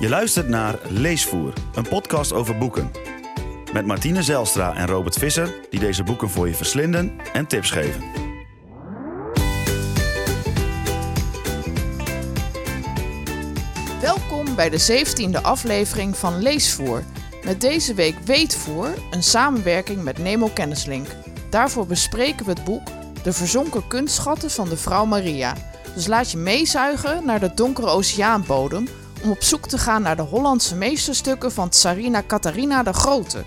Je luistert naar Leesvoer, een podcast over boeken. Met Martine Zelstra en Robert Visser, die deze boeken voor je verslinden en tips geven. Welkom bij de 17e aflevering van Leesvoer. Met deze week Weetvoer, een samenwerking met Nemo Kennislink. Daarvoor bespreken we het boek De verzonken kunstschatten van de vrouw Maria. Dus laat je meezuigen naar de donkere oceaanbodem om op zoek te gaan naar de Hollandse meesterstukken van Tsarina Catharina de Grote.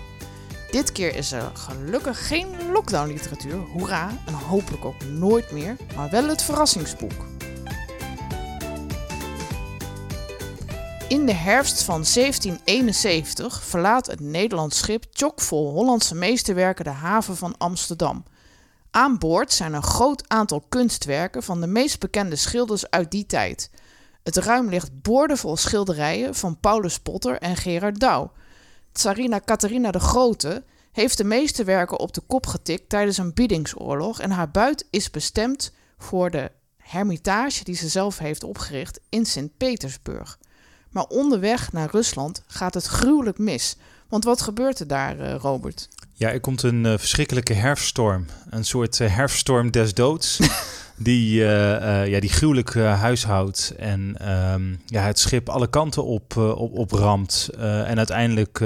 Dit keer is er gelukkig geen lockdown literatuur, hoera, en hopelijk ook nooit meer, maar wel het verrassingsboek. In de herfst van 1771 verlaat het Nederlands schip chockvol Hollandse meesterwerken de haven van Amsterdam. Aan boord zijn een groot aantal kunstwerken van de meest bekende schilders uit die tijd. Het ruim ligt boordevol schilderijen van Paulus Potter en Gerard Douw. Tsarina Catharina de Grote heeft de meeste werken op de kop getikt tijdens een biedingsoorlog en haar buit is bestemd voor de hermitage die ze zelf heeft opgericht in Sint-Petersburg. Maar onderweg naar Rusland gaat het gruwelijk mis. Want wat gebeurt er daar, uh, Robert? Ja, er komt een uh, verschrikkelijke herfststorm. Een soort uh, herfststorm des doods. die, ja, die gruwelijk huishoudt. En um, ja, het schip alle kanten op, op, op ramt. en uiteindelijk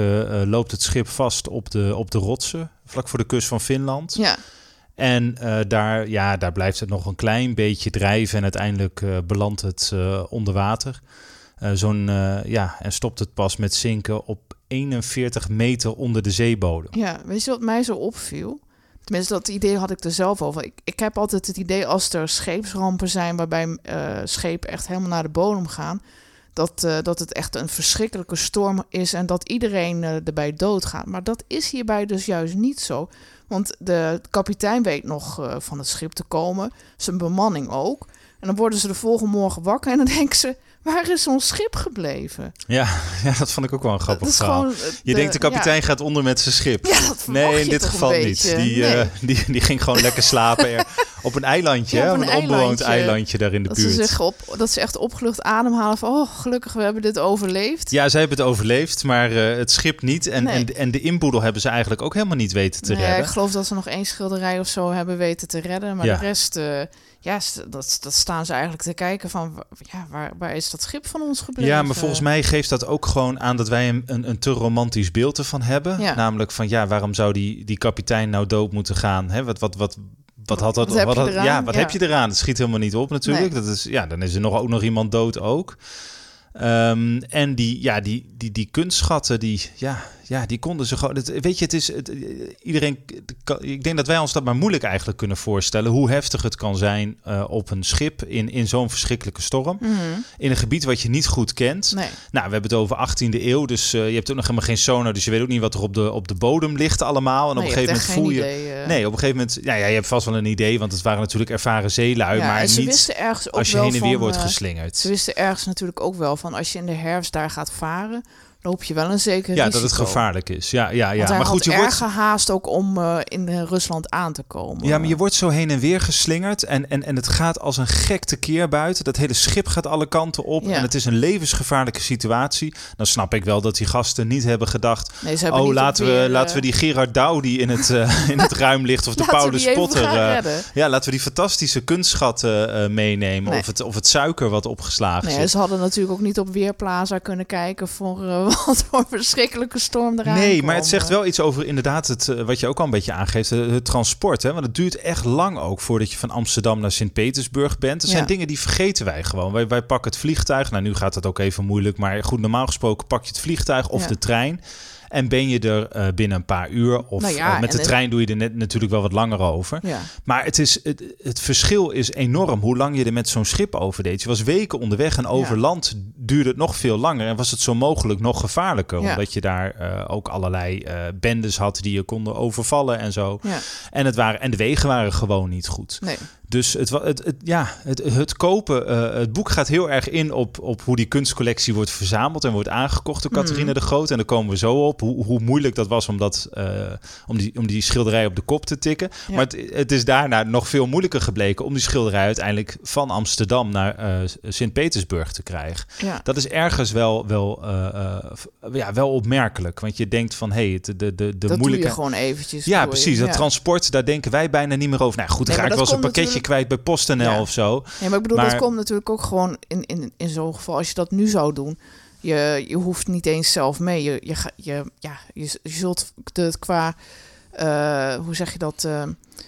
loopt het schip vast op de, op de rotsen. Vlak voor de kust van Finland. Ja. En daar, ja, daar blijft het nog een klein beetje drijven. En uiteindelijk belandt het onder water. Uh, zo'n, uh, ja, en stopt het pas met zinken op 41 meter onder de zeebodem. Ja, weet je wat mij zo opviel? Tenminste, dat idee had ik er zelf over. Ik, ik heb altijd het idee als er scheepsrampen zijn waarbij uh, schepen echt helemaal naar de bodem gaan, dat, uh, dat het echt een verschrikkelijke storm is en dat iedereen uh, erbij doodgaat. Maar dat is hierbij dus juist niet zo. Want de kapitein weet nog van het schip te komen, zijn bemanning ook. En dan worden ze de volgende morgen wakker en dan denken ze: waar is ons schip gebleven? Ja, ja dat vond ik ook wel een grappig verhaal. De, je denkt de kapitein ja. gaat onder met zijn schip. Ja, nee, in dit geval niet. Die, nee. uh, die, die ging gewoon lekker slapen er, op een eilandje, ja, op een, een onbewoond eilandje daar in de dat buurt. Ze zich op, dat ze echt opgelucht ademhalen van, oh gelukkig we hebben dit overleefd. Ja, zij hebben het overleefd, maar uh, het schip niet. En, Nee. en, en de inboedel hebben ze eigenlijk ook helemaal niet weten te Nee, redden. ik geloof dat ze nog één schilderij of zo hebben weten te redden. Maar Ja. de rest, uh, ja, dat, dat staan ze eigenlijk te kijken van, ja, waar, waar is dat schip van ons gebleven? Ja, maar volgens mij geeft dat ook gewoon aan dat wij een, een, een te romantisch beeld ervan hebben. Ja. Namelijk van ja, waarom zou die, die kapitein nou dood moeten gaan? Hè? Wat, wat, wat, wat had dat? Wat had-? Ja, wat Ja. heb je eraan? Het schiet helemaal niet op natuurlijk. Dat is, ja, dan is er nog, ook nog iemand dood ook. Ehm, en die, ja, die, die, die kunstschatten, die, ja, ja, die konden ze gewoon. Het, weet je, het is. Het, iedereen. Ik denk dat wij ons dat maar moeilijk eigenlijk kunnen voorstellen. Hoe heftig het kan zijn eh, op een schip in, in zo'n verschrikkelijke storm. Mhm. In een gebied wat je niet goed kent. Nee. Nou, we hebben het over 18e eeuw, dus eh, je hebt ook nog helemaal geen sonar, dus je weet ook niet wat er op de, op de bodem ligt allemaal. En Nee, op een gegeven moment voel je. idee, eh. Nee, op een gegeven moment. Ja, ja, je hebt vast wel een idee, want het waren natuurlijk ervaren zeelui, Ja, maar ze niet wisten ergens ook als je heen en weer van, wordt geslingerd. Ze wisten ergens natuurlijk ook wel van, als je in de herfst daar gaat varen, loop je wel een zeker ja, risico. dat het gevaarlijk is. Ja, ja, ja. Maar goed, je wordt. erg gehaast ook om eh, in eh, Rusland aan te komen. Ja, maar je wordt zo heen en weer geslingerd en, en, en het gaat als een gek tekeer buiten. Dat hele schip gaat alle kanten op Ja. en het is een levensgevaarlijke situatie. Dan snap ik wel dat die gasten niet hebben gedacht... Nee, ze hebben Oh, laten we, weer, laten we eh, die Gerard Douw die in het, eh, in het ruim ligt... of de Paulus Potter... eh, ja, laten we die fantastische kunstschatten eh, meenemen. Nee. Of, het, of het suiker wat opgeslagen Nee, zit. ze hadden natuurlijk ook niet op Weerplaza kunnen kijken voor eh, wat voor verschrikkelijke storm eraan Nee, maar het zegt wel iets over inderdaad het, eh, wat je ook al een beetje aangeeft, eh, het transport. Hè? Want het duurt echt lang ook voordat je van Amsterdam naar Sint-Petersburg bent. Er zijn Ja. dingen die vergeten wij gewoon. Wij, wij pakken het vliegtuig. Nou, nu gaat het ook even moeilijk. Maar goed, normaal gesproken pak je het vliegtuig of Ja. de trein. En ben je er eh, binnen een paar uur. Of Nou ja, eh, met de trein doe je er net, natuurlijk wel wat langer over. Ja. Maar het, is, het, het verschil is enorm hoe lang je er met zo'n schip over deed. Je was weken onderweg en over Ja. land duurde het nog veel langer. En was het zo mogelijk nog gevaarlijker. Omdat je daar eh, ook allerlei bendes had die je konden overvallen en zo. Ja. En, het waren, en de wegen waren gewoon niet goed. Nee. Dus het, het, het, ja, het, het kopen, eh, het boek gaat heel erg in op, op hoe die kunstcollectie wordt verzameld en wordt aangekocht door Catharina Mhm. de Groot. En daar komen we zo op, hoe, hoe moeilijk dat was om, dat, eh, om, die, om die schilderij op de kop te tikken. Ja. Maar het, het is daarna nog veel moeilijker gebleken om die schilderij uiteindelijk van Amsterdam naar eh, Sint-Petersburg te krijgen. Ja. Dat is ergens wel, wel, ja, wel opmerkelijk. Want je denkt van, hé, hey, de, de, de, de dat moeilijke... doe je gewoon eventjes. Ja, precies. Dat Ja. transport, daar denken wij bijna niet meer over. Nou goed, dan Nee, ga ik wel eens een pakketje natuurlijk- kwijt bij PostNL Ja. of zo. Nee, maar ik bedoel, Maar- dat komt natuurlijk ook gewoon in, in, in zo'n geval. Als je dat nu zou doen, je, je hoeft niet eens zelf mee. Je, je, je, ja, je, je zult het qua, eh, hoe zeg je dat, eh,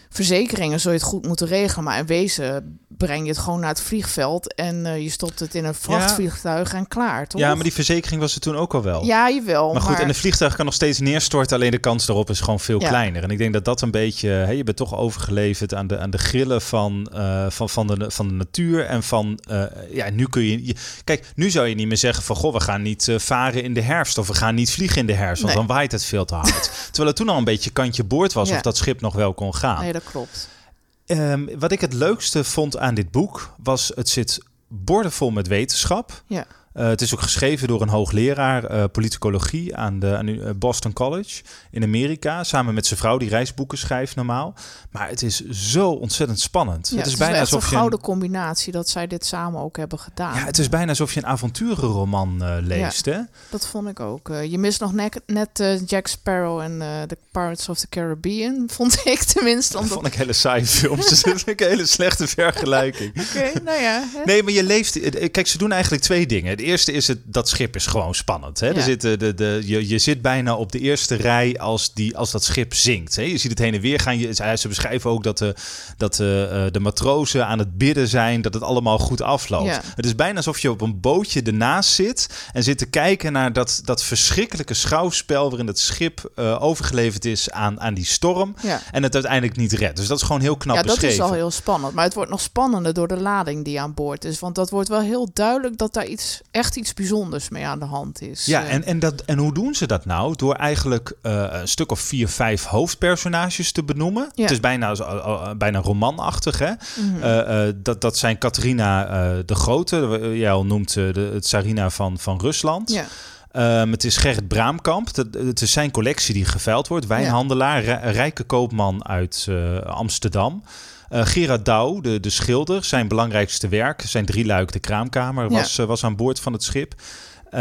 verzekeringen zul je het goed moeten regelen. Maar in wezen breng je het gewoon naar het vliegveld en eh, je stopt het in een vrachtvliegtuig en klaar, toch? Ja, maar die verzekering was er toen ook al wel. Ja, jawel. Maar goed, en een vliegtuig kan nog steeds neerstorten, alleen de kans daarop is gewoon veel Ja. kleiner. En ik denk dat dat een beetje, hè, je bent toch overgeleverd aan de, aan de grillen van, eh, van, van, de, van de natuur en van, eh, ja, nu kun je, je- kijk, nu zou je niet meer zeggen van, goh, we gaan niet varen in de herfst of we gaan niet vliegen in de herfst, want Nee. dan waait het veel te hard. Terwijl het toen al een beetje kantje boord was Ja. of dat schip nog wel kon gaan. Nee, dat klopt. Ehm, wat ik het leukste vond aan dit boek was, het zit boordevol met wetenschap. Ja. Eh, het is ook geschreven door een hoogleraar eh, politicologie aan de aan eh, Boston College in Amerika. Samen met zijn vrouw die reisboeken schrijft normaal. Maar het is zo ontzettend spannend. Ja, het is bijna alsof een je een, gouden combinatie dat zij dit samen ook hebben gedaan. ja, het is bijna alsof je een avonturenroman eh, leest. Hè? Dat vond ik ook. Je mist nog net, net Jack Sparrow en The Pirates of the Caribbean, vond ik tenminste. Dat vond ik hele saaie films. Dat vind ik een hele slechte vergelijking. Oké, nou ja. hè. Nee, maar je leeft. Kijk, ze doen eigenlijk twee dingen. Eerste is het dat schip is gewoon spannend. Hè? Ja. Er zitten de, de, je, je zit bijna op de eerste rij als, die, als dat schip zinkt. Hè? Je ziet het heen en weer gaan. Je, ze beschrijven ook dat, de, dat de, eh, de matrozen aan het bidden zijn, dat het allemaal goed afloopt. Ja. Het is bijna alsof je op een bootje ernaast zit en zit te kijken naar dat, dat verschrikkelijke schouwspel waarin het schip eh, overgeleverd is aan, aan die storm Ja. en het uiteindelijk niet redt. Dus dat is gewoon heel knap ja, dat is al heel spannend. Maar het wordt nog spannender door de lading die aan boord is. Want dat wordt wel heel duidelijk dat daar iets, echt iets bijzonders mee aan de hand is. Ja, Eh, en, en, dat, en hoe doen ze dat nou? Door eigenlijk eh, een stuk of vier, vijf hoofdpersonages te benoemen. Ja. Het is bijna, eh, bijna romanachtig, hè? mhm. Eh, dat, dat zijn Catharina eh, de Grote, jij al noemt de, het Tsarina van, van Rusland. ja. Ehm, het is Gerrit Braamkamp. Het is zijn collectie die geveild wordt. Wijnhandelaar, ri- rijke koopman uit Amsterdam. Eh, Gerard Douw, de, de schilder, zijn belangrijkste werk, zijn drieluik, de kraamkamer, Ja. was, eh, was aan boord van het schip. Ehm,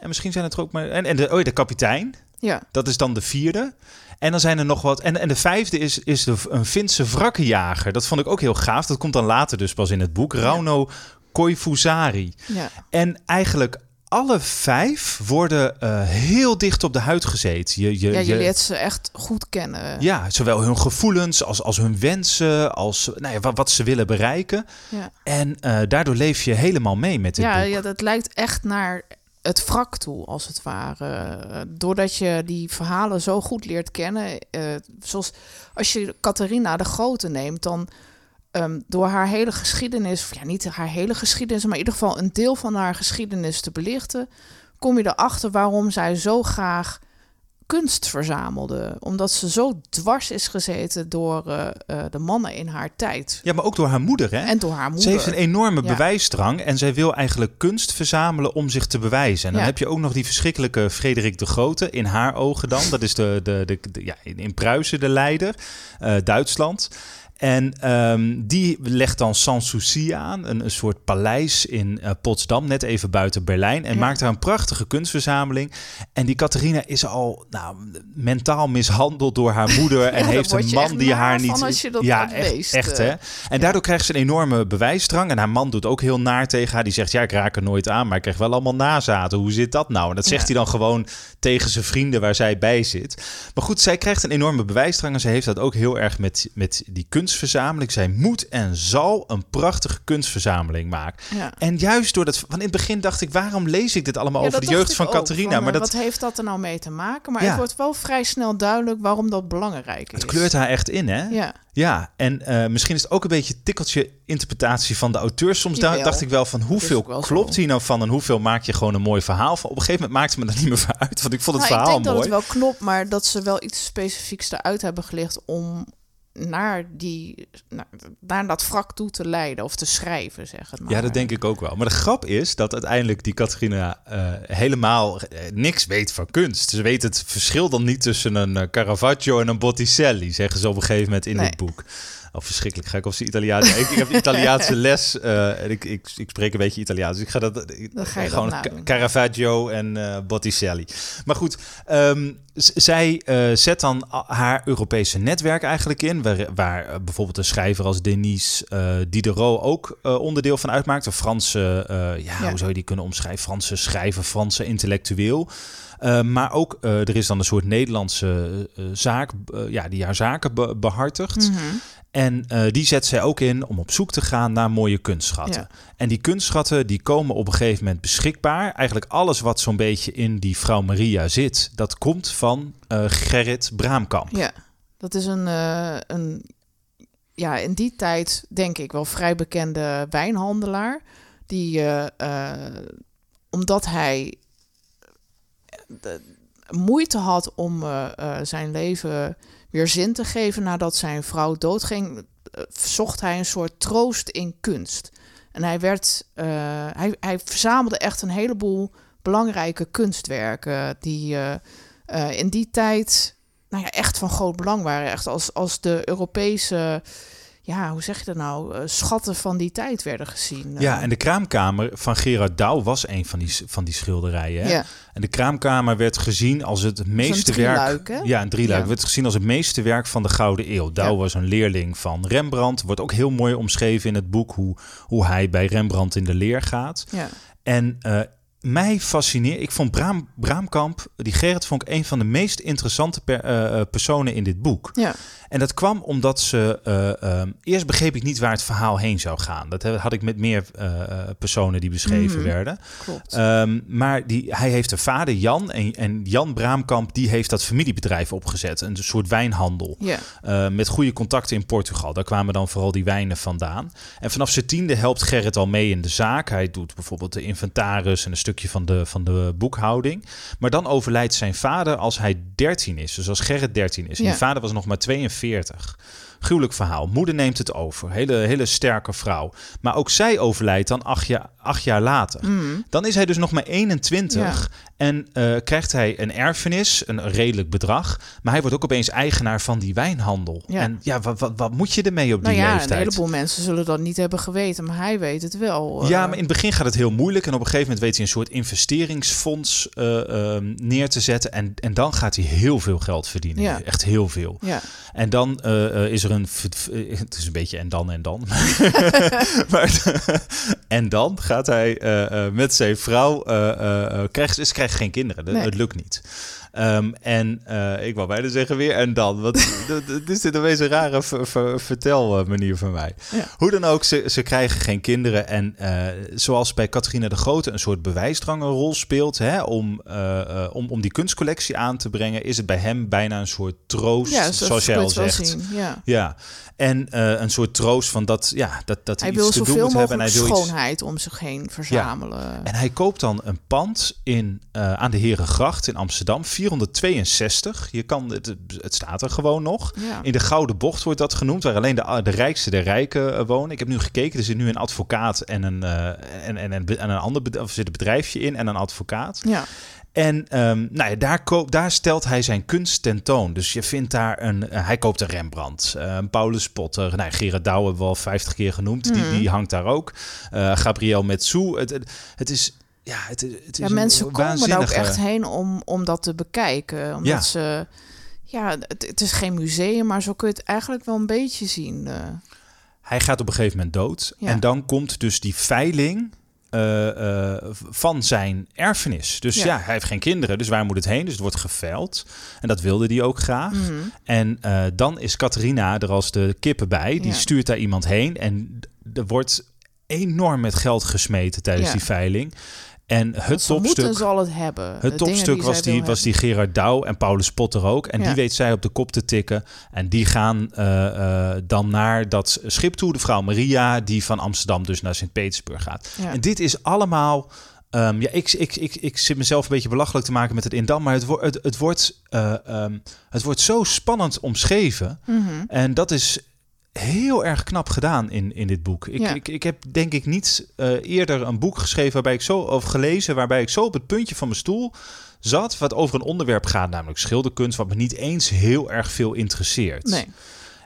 en misschien zijn het er ook maar. En, en de, oh, ja, de kapitein, ja. dat is dan de vierde. En dan zijn er nog wat. En, en de vijfde is, is de, een Finse wrakkenjager. Dat vond ik ook heel gaaf. Dat komt dan later dus pas in het boek. Rauno Koivusari. ja. En eigenlijk alle vijf worden eh, heel dicht op de huid gezeten. Je, je, ja, je je- leert ze echt goed kennen. ja, zowel hun gevoelens als, als hun wensen, als nou ja, wat, wat ze willen bereiken. Ja. En eh, daardoor leef je helemaal mee met dit Ja, boek. ja, dat lijkt echt naar het wrak toe, als het ware. Doordat je die verhalen zo goed leert kennen. eh, zoals als je Catharina de Grote neemt, dan ehm, door haar hele geschiedenis, of ja, niet haar hele geschiedenis, maar in ieder geval een deel van haar geschiedenis te belichten, kom je erachter waarom zij zo graag kunst verzamelde. Omdat ze zo dwars is gezeten door eh, eh, de mannen in haar tijd. Ja, maar ook door haar moeder, hè? En door haar moeder. Ze heeft een enorme Ja. bewijsdrang en zij wil eigenlijk kunst verzamelen om zich te bewijzen. En dan Ja. heb je ook nog die verschrikkelijke Frederik de Grote, in haar ogen dan. Dat is de, de, de, de- ja, in, Pruisen de leider, eh, Duitsland. En ehm, die legt dan Sanssouci aan, een, een soort paleis in eh, Potsdam, net even buiten Berlijn. En Ja. maakt daar een prachtige kunstverzameling. En die Catharina is al nou, mentaal mishandeld door haar moeder. en heeft een man die haar niet. als je dat ja, echt, leest, echt eh. hè. En daardoor krijgt ze een enorme bewijsdrang. En haar man doet ook heel naar tegen haar. Die zegt, ja, ik raak er nooit aan, maar ik krijg wel allemaal nazaten. Hoe zit dat nou? En dat zegt hij dan gewoon tegen zijn vrienden waar zij bij zit. Maar goed, zij krijgt een enorme bewijsdrang. En ze heeft dat ook heel erg met, met die kunstverzameling. Zij moet en zal een prachtige kunstverzameling maken. Ja. En juist door dat... Want in het begin dacht ik, waarom lees ik dit allemaal Ja, over de jeugd van ik Catharina? van, maar eh, dat, Wat heeft dat er nou mee te maken? Maar Ja. het wordt wel vrij snel duidelijk waarom dat belangrijk is. het kleurt haar echt in, hè? Ja, Ja, en eh, misschien is het ook een beetje tikkeltje interpretatie van de auteur. Soms Jawel. dacht ik wel van hoeveel wel klopt zo. hier nou van en hoeveel maak je gewoon een mooi verhaal van. Op een gegeven moment maakte me dat niet meer voor uit, want ik vond het Nou, ik verhaal denk mooi. dat het wel klopt, maar dat ze wel iets specifieks eruit hebben gelicht om naar, die, naar, naar dat wrak toe te leiden of te schrijven, zeg het maar. Ja, dat denk ik ook wel. Maar de grap is dat uiteindelijk die Catharina eh, helemaal eh, niks weet van kunst. Ze weet het verschil dan niet tussen een eh, Caravaggio en een Botticelli, zeggen ze op een gegeven moment in Nee. het boek. Oh, verschrikkelijk gek of ze Italiaans. ik, ik heb Italiaanse les uh, en ik, ik, ik spreek een beetje Italiaans. Dus ik ga dat, ga je gewoon Caravaggio en uh, Botticelli. Maar goed, um, zij uh, zet dan haar Europese netwerk eigenlijk in, waar, waar bijvoorbeeld een schrijver als Denise Diderot ook onderdeel van uitmaakt. Een Franse, ja, ja, hoe zou je die kunnen omschrijven? Franse schrijver, Franse intellectueel. Uh, maar ook uh, er is dan een soort Nederlandse uh, zaak, ja, die haar zaken be behartigt. Mm -hmm. En die zet zij ook in om op zoek te gaan naar mooie kunstschatten. Ja. En die kunstschatten die komen op een gegeven moment beschikbaar. Eigenlijk alles wat zo'n beetje in die vrouw Maria zit, dat komt van Gerrit Braamkamp. Ja, dat is een, een, ja, in die tijd denk ik wel vrij bekende wijnhandelaar. Die, omdat hij de, moeite had om zijn leven weer zin te geven nadat zijn vrouw doodging, uh, zocht hij een soort troost in kunst. En hij, werd, hij, hij verzamelde echt een heleboel belangrijke kunstwerken die in die tijd nou ja, echt van groot belang waren. Echt als, als de Europese ja, hoe zeg je dat nou, uh, schatten van die tijd werden gezien. Ja, en de kraamkamer van Gerard Douw was een van die, van die schilderijen. Hè? Ja. En de kraamkamer werd gezien als het meeste werk. Hè? Ja, een drieluik. Ja. Werd gezien als het meeste werk van de Gouden Eeuw. Douw ja. was een leerling van Rembrandt. Wordt ook heel mooi omschreven in het boek hoe, hoe hij bij Rembrandt in de leer gaat. Ja. En uh, mij fascineert. Ik vond Braam, Braamkamp, die Gerrit, vond ik een van de meest interessante per, uh, personen in dit boek. Ja. En dat kwam omdat ze. Uh, um, eerst begreep ik niet waar het verhaal heen zou gaan. Dat had ik met meer uh, personen die beschreven Mhm. werden. Klopt. Um, maar die, hij heeft een vader, Jan. En, en Jan Braamkamp die heeft dat familiebedrijf opgezet. Een soort wijnhandel. Ja. Uh, met goede contacten in Portugal. Daar kwamen dan vooral die wijnen vandaan. En vanaf zijn tiende helpt Gerrit al mee in de zaak. Hij doet bijvoorbeeld de inventaris en een stukje van de, van de boekhouding. Maar dan overlijdt zijn vader als hij 13 is. Dus als Gerrit 13 is. En Ja. die vader was nog maar 42. Gruwelijk verhaal. Moeder neemt het over. Hele, hele sterke vrouw. Maar ook zij overlijdt dan acht jaar, acht jaar later. Mhm. Dan is hij dus nog maar 21 en eh, krijgt hij een erfenis, een redelijk bedrag. Maar hij wordt ook opeens eigenaar van die wijnhandel. Ja. En ja, wat, wat, wat moet je ermee op Nou die ja, een leeftijd? heleboel mensen zullen dat niet hebben geweten, maar hij weet het wel. eh. Ja, maar in het begin gaat het heel moeilijk. En op een gegeven moment weet hij een soort investeringsfonds eh, ehm, neer te zetten. En, en dan gaat hij heel veel geld verdienen. Ja. Echt heel veel. Ja, En dan is er een. Het is een beetje en dan en dan. maar, en dan gaat hij met zijn vrouw. eh, eh, krijgt, geen kinderen. Dat- Nee. Het lukt niet. Ehm, en eh, ik wou bijna zeggen weer en dan. Want dit is dit een een rare ver, ver- vertelmanier van mij. Ja. Hoe dan ook, ze, ze krijgen geen kinderen. En eh, zoals bij Catharina de Grote een soort bewijsdrang een rol speelt... Hè, om, eh, om, om die kunstcollectie aan te brengen... is het bij hem bijna een soort troost, ja zoals jij al zegt. Ja. Ja, en een soort troost van dat, ja, dat, dat hij, Hij iets te doen moet hebben. En hij wil iets, schoonheid om zich heen verzamelen. en hij koopt dan een pand in, aan de Herengracht in Amsterdam, 462. Je kan, het, het staat er gewoon nog. Ja. In de Gouden Bocht wordt dat genoemd, waar alleen de, de rijkste der rijken eh, wonen. Ik heb nu gekeken, er zit nu een advocaat en een, eh, en, en, en, en een ander bed- of er zit een bedrijfje in en een advocaat. Ja. En ehm, nou ja, daar, koop, daar stelt hij zijn kunst tentoon. Dus je vindt daar een... eh, hij koopt een Rembrandt, een Paulus Potter. Nou, Gerard Douw hebben we al 50 keer genoemd. Mhm. Die, die hangt daar ook. Gabriel. Het, het, het is... Ja, het, het is ja, mensen komen daar ook echt heen om, om dat te bekijken. Omdat Ja. ze... Ja, het, het is geen museum, maar zo kun je het eigenlijk wel een beetje zien. eh. Hij gaat op een gegeven moment dood. Ja. En dan komt dus die veiling eh, eh, van zijn erfenis. Dus ja. Ja. hij heeft geen kinderen, dus waar moet het heen? Dus het wordt geveild. En dat wilde hij ook graag. Mhm. En dan is Catharina er als de kippen bij. Die stuurt daar iemand heen. En er wordt enorm met geld gesmeten tijdens Ja. die veiling. En het topstuk... zal het hebben. Topstuk was die, was die Gerard Douw en Paulus Potter ook. En Ja. die weet zij op de kop te tikken. En die gaan eh, eh, dan naar dat schip toe. De vrouw Maria, die van Amsterdam dus naar Sint-Petersburg gaat. Ja. En dit is allemaal... ehm, ja, ik, ik, ik, ik zit mezelf een beetje belachelijk te maken met het Indam. Maar het, wo- het, het, wordt, eh, ehm, het wordt zo spannend omschreven. Mhm. En dat is heel erg knap gedaan in, in dit boek. Ik, Ja. ik, ik heb denk ik niet eh, eerder een boek geschreven waarbij ik zo of gelezen waarbij ik zo op het puntje van mijn stoel zat, wat over een onderwerp gaat, namelijk schilderkunst, wat me niet eens heel erg veel interesseert. Nee.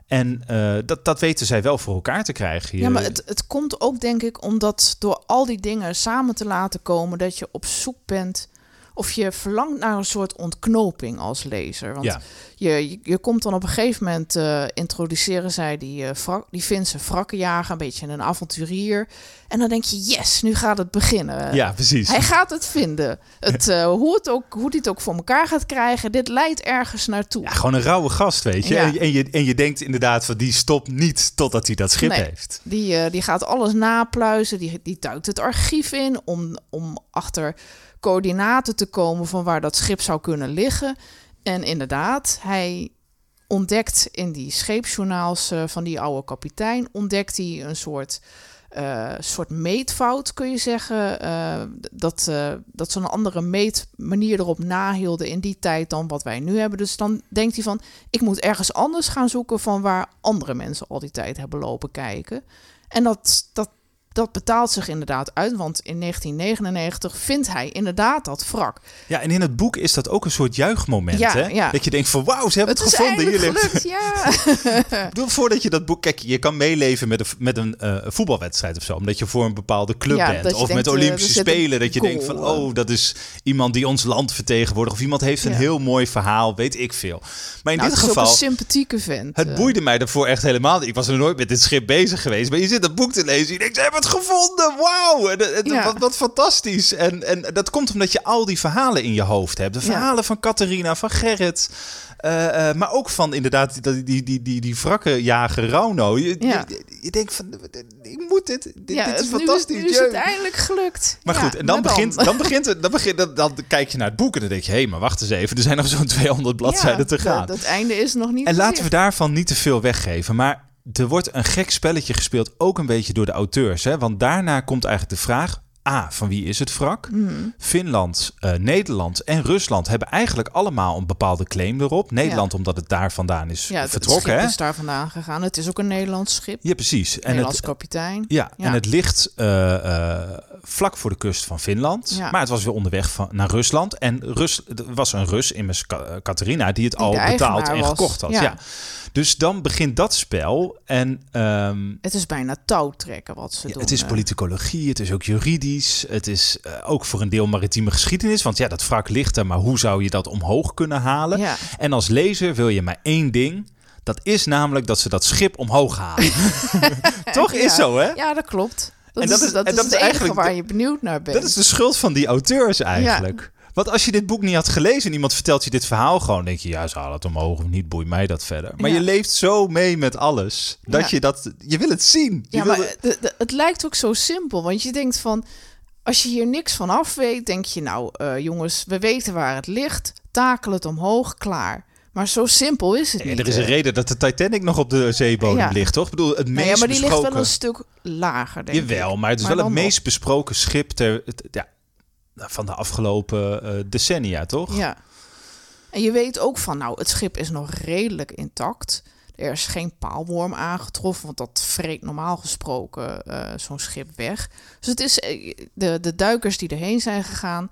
En uh, dat, dat weten zij wel voor elkaar te krijgen. Hier. Ja, maar het, het komt ook denk ik omdat door al die dingen samen te laten komen, dat je op zoek bent of je verlangt naar een soort ontknoping als lezer. Want Ja. je, je, je komt dan op een gegeven moment eh, introduceren zij die, eh wrak, die Finse wrakkenjager, een beetje een avonturier. En dan denk je, yes, nu gaat het beginnen. ja, precies. Hij gaat het vinden. Het, eh, hoe, het ook, hoe hij het ook voor elkaar gaat krijgen, dit leidt ergens naartoe. Ja, gewoon een rauwe gast, weet je. Ja. En, je- en, je, en je denkt inderdaad van die stopt niet totdat hij dat schip Nee. heeft. Die, die gaat alles napluizen, die, die duikt het archief in om, om achter coördinaten te komen van waar dat schip zou kunnen liggen. En inderdaad, hij ontdekt in die scheepsjournaals eh, van die oude kapitein, ontdekt hij een soort, eh, soort meetfout, kun je zeggen. eh, dat, dat ze een andere meetmanier erop nahielden in die tijd dan wat wij nu hebben. Dus dan denkt hij van, ik moet ergens anders gaan zoeken van waar andere mensen al die tijd hebben lopen kijken. En dat, dat, dat betaalt zich inderdaad uit, want in 1999 vindt hij inderdaad dat wrak. Ja, en in het boek is dat ook een soort juichmoment, Ja, hè? ja. Dat je denkt van wauw, ze hebben het, Het is gevonden. Hier ligt... ja. Bedoel, voordat je dat boek... Kijk, je kan meeleven met een, met een eh, voetbalwedstrijd of zo. Omdat je voor een bepaalde club Ja, bent. Of denkt, met eh, Olympische Spelen. Dat je denkt van, oh, dat is iemand die ons land vertegenwoordigt. Of iemand heeft een heel mooi verhaal, weet ik veel. Maar in Nou, dit het is ook geval... een sympathieke vent. Het eh. boeide mij daarvoor echt helemaal. Ik was er nooit met dit schip bezig geweest. Maar je zit dat boek te lezen en je denkt, ze hebben het gevonden. Wauw, Ja. wat, wat fantastisch. En, en dat komt omdat je al die verhalen in je hoofd hebt. De Ja. verhalen van Catharina, van Gerrit. eh, eh, maar ook van inderdaad die, die, die, die, die wrakkenjager Rauno. Je, Ja. je, je denkt van, ik moet dit. Dit, ja, dit is nu fantastisch. Nu is het eindelijk gelukt. Maar Ja, goed, en dan begint, dan begint het, dan, begint, dan, dan kijk je naar het boek en dan denk je, hé, maar wacht eens even, er zijn nog zo'n 200 bladzijden te gaan. Dat, dat einde is nog niet En laten we daarvan niet te veel weggeven. Maar er wordt een gek spelletje gespeeld, ook een beetje door de auteurs. Hè? Want daarna komt eigenlijk de vraag: A, van wie is het wrak? Hmm. Finland, eh, Nederland en Rusland hebben eigenlijk allemaal een bepaalde claim erop. Nederland omdat het daar vandaan is Ja, het vertrokken. Hè? is daar vandaan gegaan. Het is ook een Nederlands schip. Ja, precies. En Nederlands het, kapitein. ja, Ja. en het ligt eh, eh, vlak voor de kust van Finland. Maar het was weer onderweg van, naar Rusland. En Rus, er was een Rus, immers Ka- Catharina, die het Die al betaald en was. gekocht had. Ja. Dus dan begint dat spel. En ehm, Het is bijna touwtrekken wat ze doen. het is politicologie, het is ook juridisch, het is eh, ook voor een deel maritieme geschiedenis. Want ja, dat wrak ligt er, maar hoe zou je dat omhoog kunnen halen? Ja. En als lezer wil je maar één ding. Dat is namelijk dat ze dat schip omhoog halen. Toch is Ja. zo, hè? Ja, dat klopt. Dat En dat is, is- dat is dat het is enige eigenlijk waar je benieuwd naar bent. Dat is de schuld van die auteurs eigenlijk. Want als je dit boek niet had gelezen en iemand vertelt je dit verhaal gewoon, denk je, ja, ze halen het omhoog of niet, boeit mij dat verder. Maar Ja. je leeft zo mee met alles dat Ja. je dat, je wil het zien. Je Ja, maar het- de- de- het lijkt ook zo simpel. Want je denkt van, als je hier niks van af weet, denk je nou, eh, jongens, we weten waar het ligt. Takel het omhoog, klaar. Maar zo simpel is het Ja, niet. er is een reden dat de Titanic nog op de zeebodem Ja. ligt, toch? Ik bedoel, het meest Nou ja, maar die besproken... ligt wel een stuk lager, denk ik. Jawel, maar het is Maar wel het meest besproken schip ter, het- ja, van de afgelopen eh, decennia, toch? Ja. En je weet ook van, nou, het schip is nog redelijk intact. Er is geen paalworm aangetroffen, want dat vreet normaal gesproken eh, zo'n schip weg. Dus het is eh, de, de duikers die erheen zijn gegaan.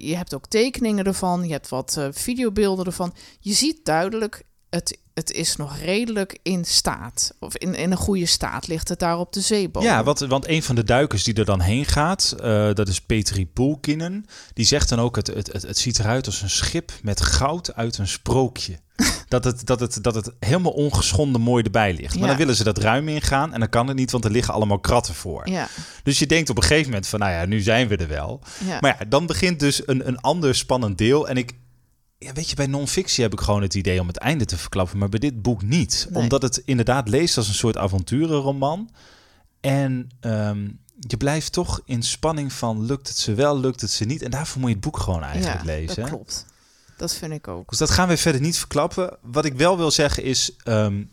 je hebt ook tekeningen ervan, je hebt wat videobeelden ervan. Je ziet duidelijk, het, het is nog redelijk in staat. Of in, in een goede staat ligt het daar op de zeebodem. Ja, want, want een van de duikers die er dan heen gaat, eh, dat is Petri Poelkinen. Die zegt dan ook, het, het, het, het ziet eruit als een schip met goud uit een sprookje. dat, het, dat, het, dat het helemaal ongeschonden mooi erbij ligt. Maar Ja. dan willen ze dat ruim ingaan en dan kan het niet, want er liggen allemaal kratten voor. Ja, Dus je denkt op een gegeven moment van, nou ja, nu zijn we er wel. ja. Maar ja, dan begint dus een, een ander spannend deel. En ik, ja, weet je, bij non-fictie heb ik gewoon het idee om het einde te verklappen, maar bij dit boek niet. Nee. Omdat het inderdaad leest als een soort avonturenroman. En ehm, je blijft toch in spanning van, lukt het ze wel, lukt het ze niet? En daarvoor moet je het boek gewoon eigenlijk ja, lezen. dat klopt. Dat vind ik ook. Dus dat gaan we verder niet verklappen. Wat ik wel wil zeggen is, ehm,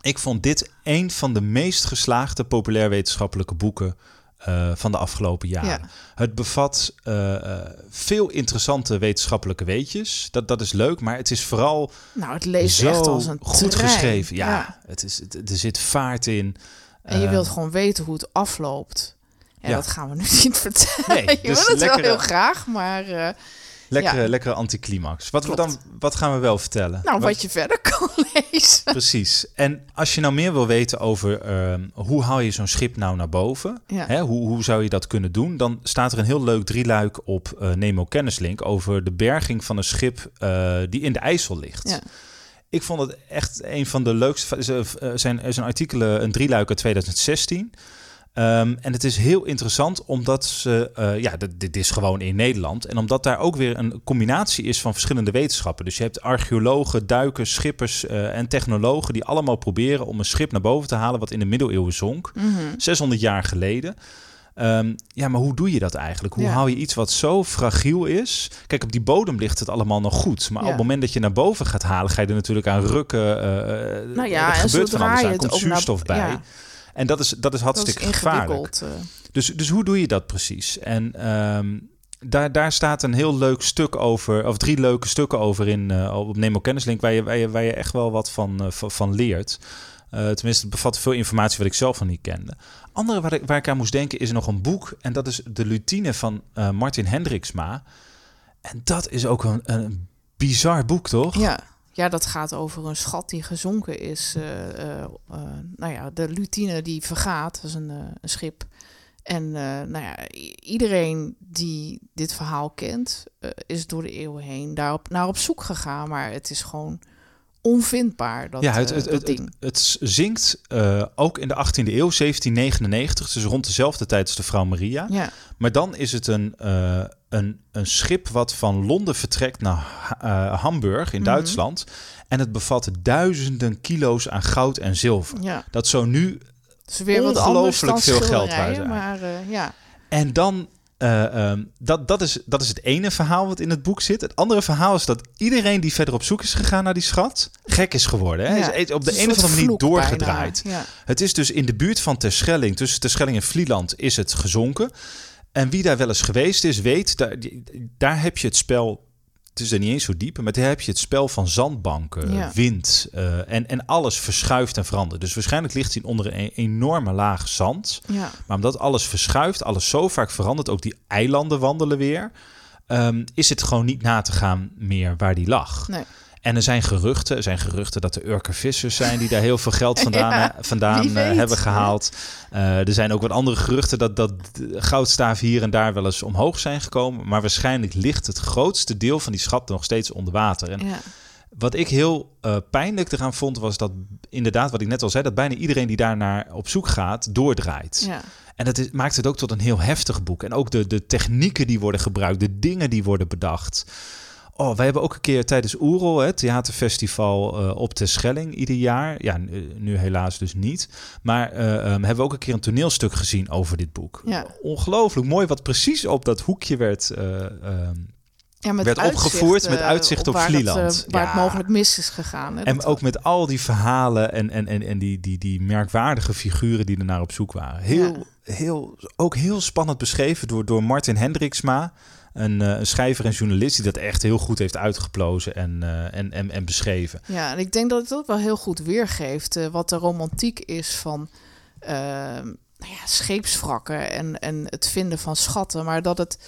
ik vond dit een van de meest geslaagde populair wetenschappelijke boeken eh, van de afgelopen jaren. Ja. Het bevat eh, eh, veel interessante wetenschappelijke weetjes. Dat, dat is leuk, maar het is vooral Nou, het leest zo echt als een goed geschreven. Ja, Het is, het- er zit vaart in. En je wilt gewoon weten hoe het afloopt. Ja. dat gaan we nu niet vertellen. Nee, je dus wil het wel heel graag, maar Lekkere, Ja. lekkere anticlimax. Wat, we dan, wat gaan we wel vertellen? Nou, wat je verder kan lezen. Precies. En als je nou meer wil weten over ehm, hoe haal je zo'n schip nou naar boven, Ja. hè, hoe, hoe zou je dat kunnen doen, dan staat er een heel leuk drieluik op eh, Nemo Kennislink over de berging van een schip eh, die in de IJssel ligt. Ja. Ik vond het echt een van de leukste. Eh, zijn, er zijn artikelen, een drieluik uit 2016. Ehm, en het is heel interessant omdat ze, eh, ja, dit, dit is gewoon in Nederland. En omdat daar ook weer een combinatie is van verschillende wetenschappen. Dus je hebt archeologen, duikers, schippers eh, en technologen die allemaal proberen om een schip naar boven te halen wat in de middeleeuwen zonk. Mhm. 600 jaar geleden. Ehm, ja, maar hoe doe je dat eigenlijk? Hoe Ja. hou je iets wat zo fragiel is? Kijk, op die bodem ligt het allemaal nog goed. Maar Ja. op het moment dat je naar boven gaat halen, ga je er natuurlijk aan rukken. eh, Nou ja, er gebeurt van alles het komt naar- zuurstof bij. ja. En dat is, dat is Dat is hartstikke gevaarlijk. eh. Dus, dus hoe doe je dat precies? En ehm, daar, daar staat een heel leuk stuk over, of drie leuke stukken over in eh, op Nemo Kennislink, waar je, waar, je, waar je echt wel wat van, eh, van, leert. Tenminste, het bevat veel informatie wat ik zelf nog niet kende. Andere waar ik, waar ik aan moest denken is nog een boek. En dat is De Lutine van Martin Hendriksma. En dat is ook een, een bizar boek, toch? Ja. Ja, dat gaat over een schat die gezonken is. eh, eh, eh, nou ja, de lutine die vergaat, dat is een, een schip. En nou ja, iedereen die dit verhaal kent, is door de eeuwen heen daarop naar op zoek gegaan. Maar het is gewoon onvindbaar, dat, ja, het, eh, het, dat het, het, zinkt eh, ook in de 18e eeuw, 1799, dus rond dezelfde tijd als de Vrouw Maria. ja, Maar dan is het een, eh, een, een schip wat van Londen vertrekt naar Ha- Hamburg in Mhm. Duitsland. En het bevat duizenden kilo's aan goud en zilver. ja. Dat zo nu. Het is weer Ongelooflijk veel geld waard Maar eh, ja, En dan. Eh, ehm, dat, dat, is, dat is het ene verhaal wat in het boek zit. Het andere verhaal is dat iedereen die verder op zoek is gegaan naar die schat, gek is geworden. Hè? ja. Is op de een of andere manier doorgedraaid. Ja. Het is dus in de buurt van Terschelling, tussen Terschelling en Vlieland, is het gezonken. En wie daar wel eens geweest is, weet, daar, daar heb je het spel... Het is er niet eens zo diep, maar daar heb je het spel van zandbanken, Ja. wind eh, en, en alles verschuift en verandert. Dus waarschijnlijk ligt hij onder een enorme laag zand. Ja. Maar omdat alles verschuift, alles zo vaak verandert, ook die eilanden wandelen weer, ehm, is het gewoon niet na te gaan meer waar die lag. Nee. En er zijn geruchten, er zijn geruchten dat er Urker vissers zijn die daar heel veel geld vandaan, Ja, eh, vandaan eh, hebben gehaald. Eh, er zijn ook wat andere geruchten dat, dat de goudstaven hier en daar wel eens omhoog zijn gekomen. Maar waarschijnlijk ligt het grootste deel van die schat nog steeds onder water. En Ja. wat ik heel eh, pijnlijk eraan vond, was dat inderdaad, wat ik net al zei, dat bijna iedereen die daarnaar op zoek gaat, doordraait. Ja. En dat is, maakt het ook tot een heel heftig boek. En ook de, de technieken die worden gebruikt, de dingen die worden bedacht. Oh, wij hebben ook een keer tijdens Oerol, het theaterfestival eh, op Terschelling, ieder jaar. Ja, nu, nu helaas dus niet. Maar eh, ehm, hebben we ook een keer een toneelstuk gezien over dit boek. Ja. Ongelooflijk mooi, wat precies op dat hoekje werd eh, ehm, Ja, werd uitzicht, opgevoerd met eh, uitzicht op het, Vlieland. eh, waar Ja. het mogelijk mis is gegaan. Hè? En ook met al die verhalen en, en, en, en die, die, die merkwaardige figuren die er naar op zoek waren. Heel, heel, ook heel spannend beschreven door, door Martin Hendriksma. Een, eh, een schrijver en journalist die dat echt heel goed heeft uitgeplozen en, eh, en, en, en beschreven. Ja, en ik denk dat het ook wel heel goed weergeeft eh, wat de romantiek is van eh, nou ja, scheepswrakken en, en het vinden van schatten. Maar dat het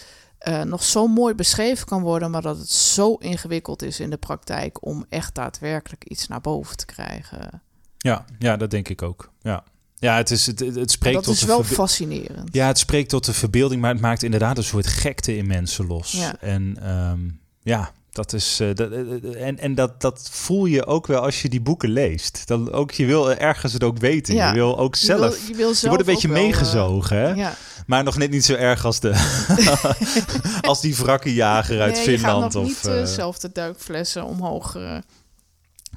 nog zo mooi beschreven kan worden, maar dat het zo ingewikkeld is in de praktijk om echt daadwerkelijk iets naar boven te krijgen. Ja, ja dat denk ik ook. Ja, ja het, is, het, het spreekt dat tot is wel fascinerend. Ja, het spreekt tot de verbeelding, maar het maakt inderdaad een soort gekte in mensen los. Ja. En ehm, ja, dat is. eh, dat, eh, en en dat, dat voel je ook wel als je die boeken leest. Dan ook, je wil ergens het ook weten. Ja. Je wil ook Je zelf. wil- je, wil Je zelf wordt een beetje wel, eh, meegezogen, hè? ja. Maar nog net niet zo erg als, de als die wrakkenjager uit nee, Finland. Je gaat nog of, niet eh, eh, zelf de duikflessen omhoog eh,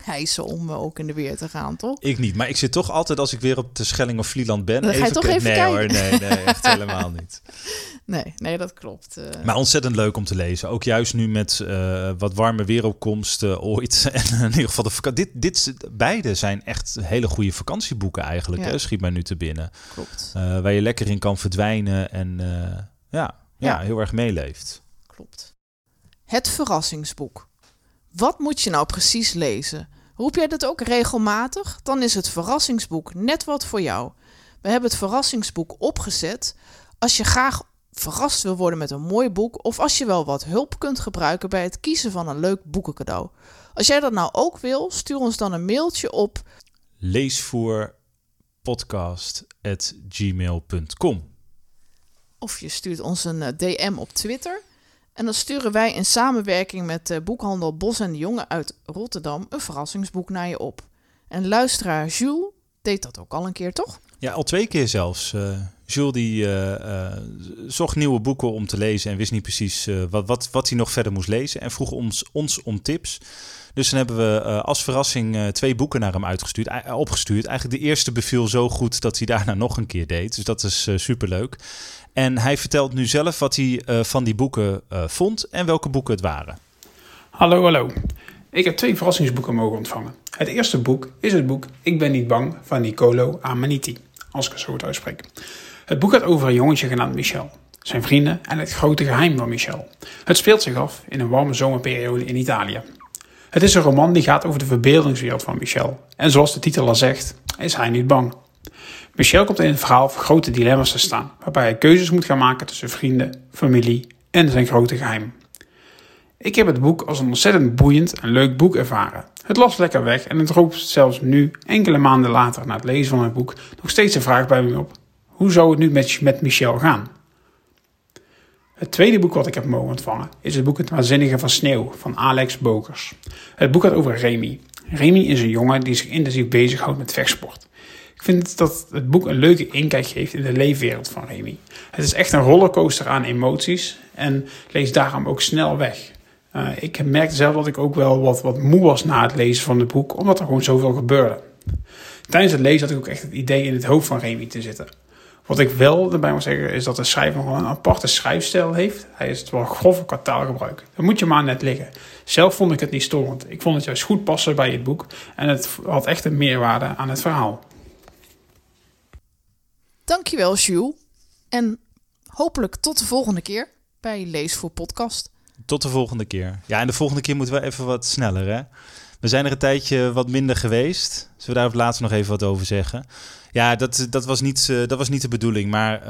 hijsen om eh, ook in de weer te gaan, toch? Ik niet, maar ik zit toch altijd als ik weer op de Schelling of Vlieland ben. Dan ga je toch even nee, kijken. hoor, nee, nee, echt helemaal niet. Nee, nee, dat klopt. eh. Maar ontzettend leuk om te lezen. Ook juist nu met eh, wat warme weeropkomst eh, ooit. En in ieder geval de vakantie. Dit, dit, beide zijn echt hele goede vakantieboeken eigenlijk. Ja. Hè? Schiet mij nu te binnen. klopt, waar je lekker in kan verdwijnen en ja, ja, Ja. heel erg meeleeft. klopt. Het verrassingsboek. Wat moet je nou precies lezen? Roep jij dat ook regelmatig? Dan is het verrassingsboek net wat voor jou. We hebben het verrassingsboek opgezet als je graag verrast wil worden met een mooi boek of als je wel wat hulp kunt gebruiken bij het kiezen van een leuk boekencadeau. Als jij dat nou ook wil, stuur ons dan een mailtje op leesvoerpodcast.gmail.com of je stuurt ons een eh, DM op Twitter. En dan sturen wij in samenwerking met de boekhandel Bos en de Jonge uit Rotterdam een verrassingsboek naar je op. En luisteraar Jules deed dat ook al een keer, toch? Ja, al twee keer zelfs. Uh, Jules die, uh, zocht nieuwe boeken om te lezen en wist niet precies wat, wat, wat hij nog verder moest lezen. En vroeg ons, ons om tips. Dus dan hebben we als verrassing twee boeken naar hem uitgestuurd, opgestuurd. Eigenlijk de eerste beviel zo goed dat hij daarna nog een keer deed. Dus dat is superleuk. En hij vertelt nu zelf wat hij van die boeken vond en welke boeken het waren. Hallo, hallo. Ik heb twee verrassingsboeken mogen ontvangen. Het eerste boek is het boek Ik ben niet bang van Nicolo Amaniti, als ik het zo uitspreek. Het boek gaat over een jongetje genaamd Michel, zijn vrienden en het grote geheim van Michel. Het speelt zich af in een warme zomerperiode in Italië. Het is een roman die gaat over de verbeeldingswereld van Michel. En zoals de titel al zegt, is hij niet bang. Michel komt in het verhaal voor grote dilemma's te staan, waarbij hij keuzes moet gaan maken tussen vrienden, familie en zijn grote geheim. Ik heb het boek als een ontzettend boeiend en leuk boek ervaren. Het las lekker weg en het roept zelfs nu, enkele maanden later na het lezen van het boek, nog steeds de vraag bij me op: hoe zou het nu met Michel gaan? Het tweede boek wat ik heb mogen ontvangen is het boek Het Waanzinnige van Sneeuw van Alex Bokers. Het boek gaat over Remy. Remy is een jongen die zich intensief bezighoudt met vechtsport. Ik vind dat het boek een leuke inkijk geeft in de leefwereld van Remy. Het is echt een rollercoaster aan emoties en leest daarom ook snel weg. Uh, ik merkte zelf dat ik ook wel wat, wat moe was na het lezen van het boek, omdat er gewoon zoveel gebeurde. Tijdens het lezen had ik ook echt het idee in het hoofd van Remy te zitten. Wat ik wel erbij moet zeggen is dat de schrijver gewoon een aparte schrijfstijl heeft. Hij is wel grove qua taalgebruik. Dan moet je maar net liggen. Zelf vond ik het niet storend. Ik vond het juist goed passen bij het boek en het had echt een meerwaarde aan het verhaal. Dankjewel, Jules. En hopelijk tot de volgende keer bij Lees voor Podcast. Tot de volgende keer. Ja, en de volgende keer moeten we even wat sneller, hè? We zijn er een tijdje wat minder geweest. Zullen we daar later nog even wat over zeggen? Ja, dat, dat, was, niet, uh, dat was niet de bedoeling. Maar uh,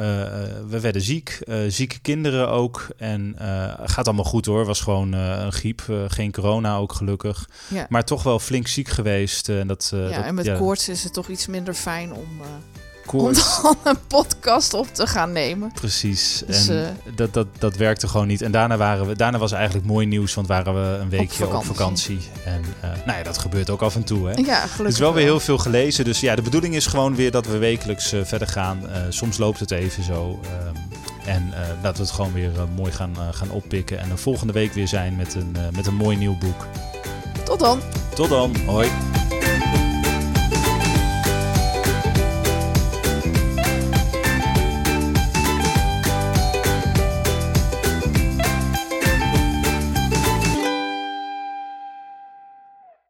we werden ziek. Uh, zieke kinderen ook. En gaat allemaal goed hoor. Was gewoon een griep. geen corona ook gelukkig. Ja. Maar toch wel flink ziek geweest. en dat, ja, dat, en met ja. koorts is het toch iets minder fijn om om dan een podcast op te gaan nemen. Precies. Dus, en uh, dat, dat, dat werkte gewoon niet. En daarna, waren we, daarna was eigenlijk mooi nieuws, want waren we een weekje op vakantie. Op vakantie. En uh, nou ja, dat gebeurt ook af en toe. Hè? Ja, gelukkig. Dus wel weer heel veel gelezen. Dus ja, de bedoeling is gewoon weer dat we wekelijks uh, verder gaan. soms loopt het even zo. Um, en dat we het gewoon weer mooi gaan, gaan oppikken. En de volgende week weer zijn met een, met een mooi nieuw boek. Tot dan. Tot dan. Hoi.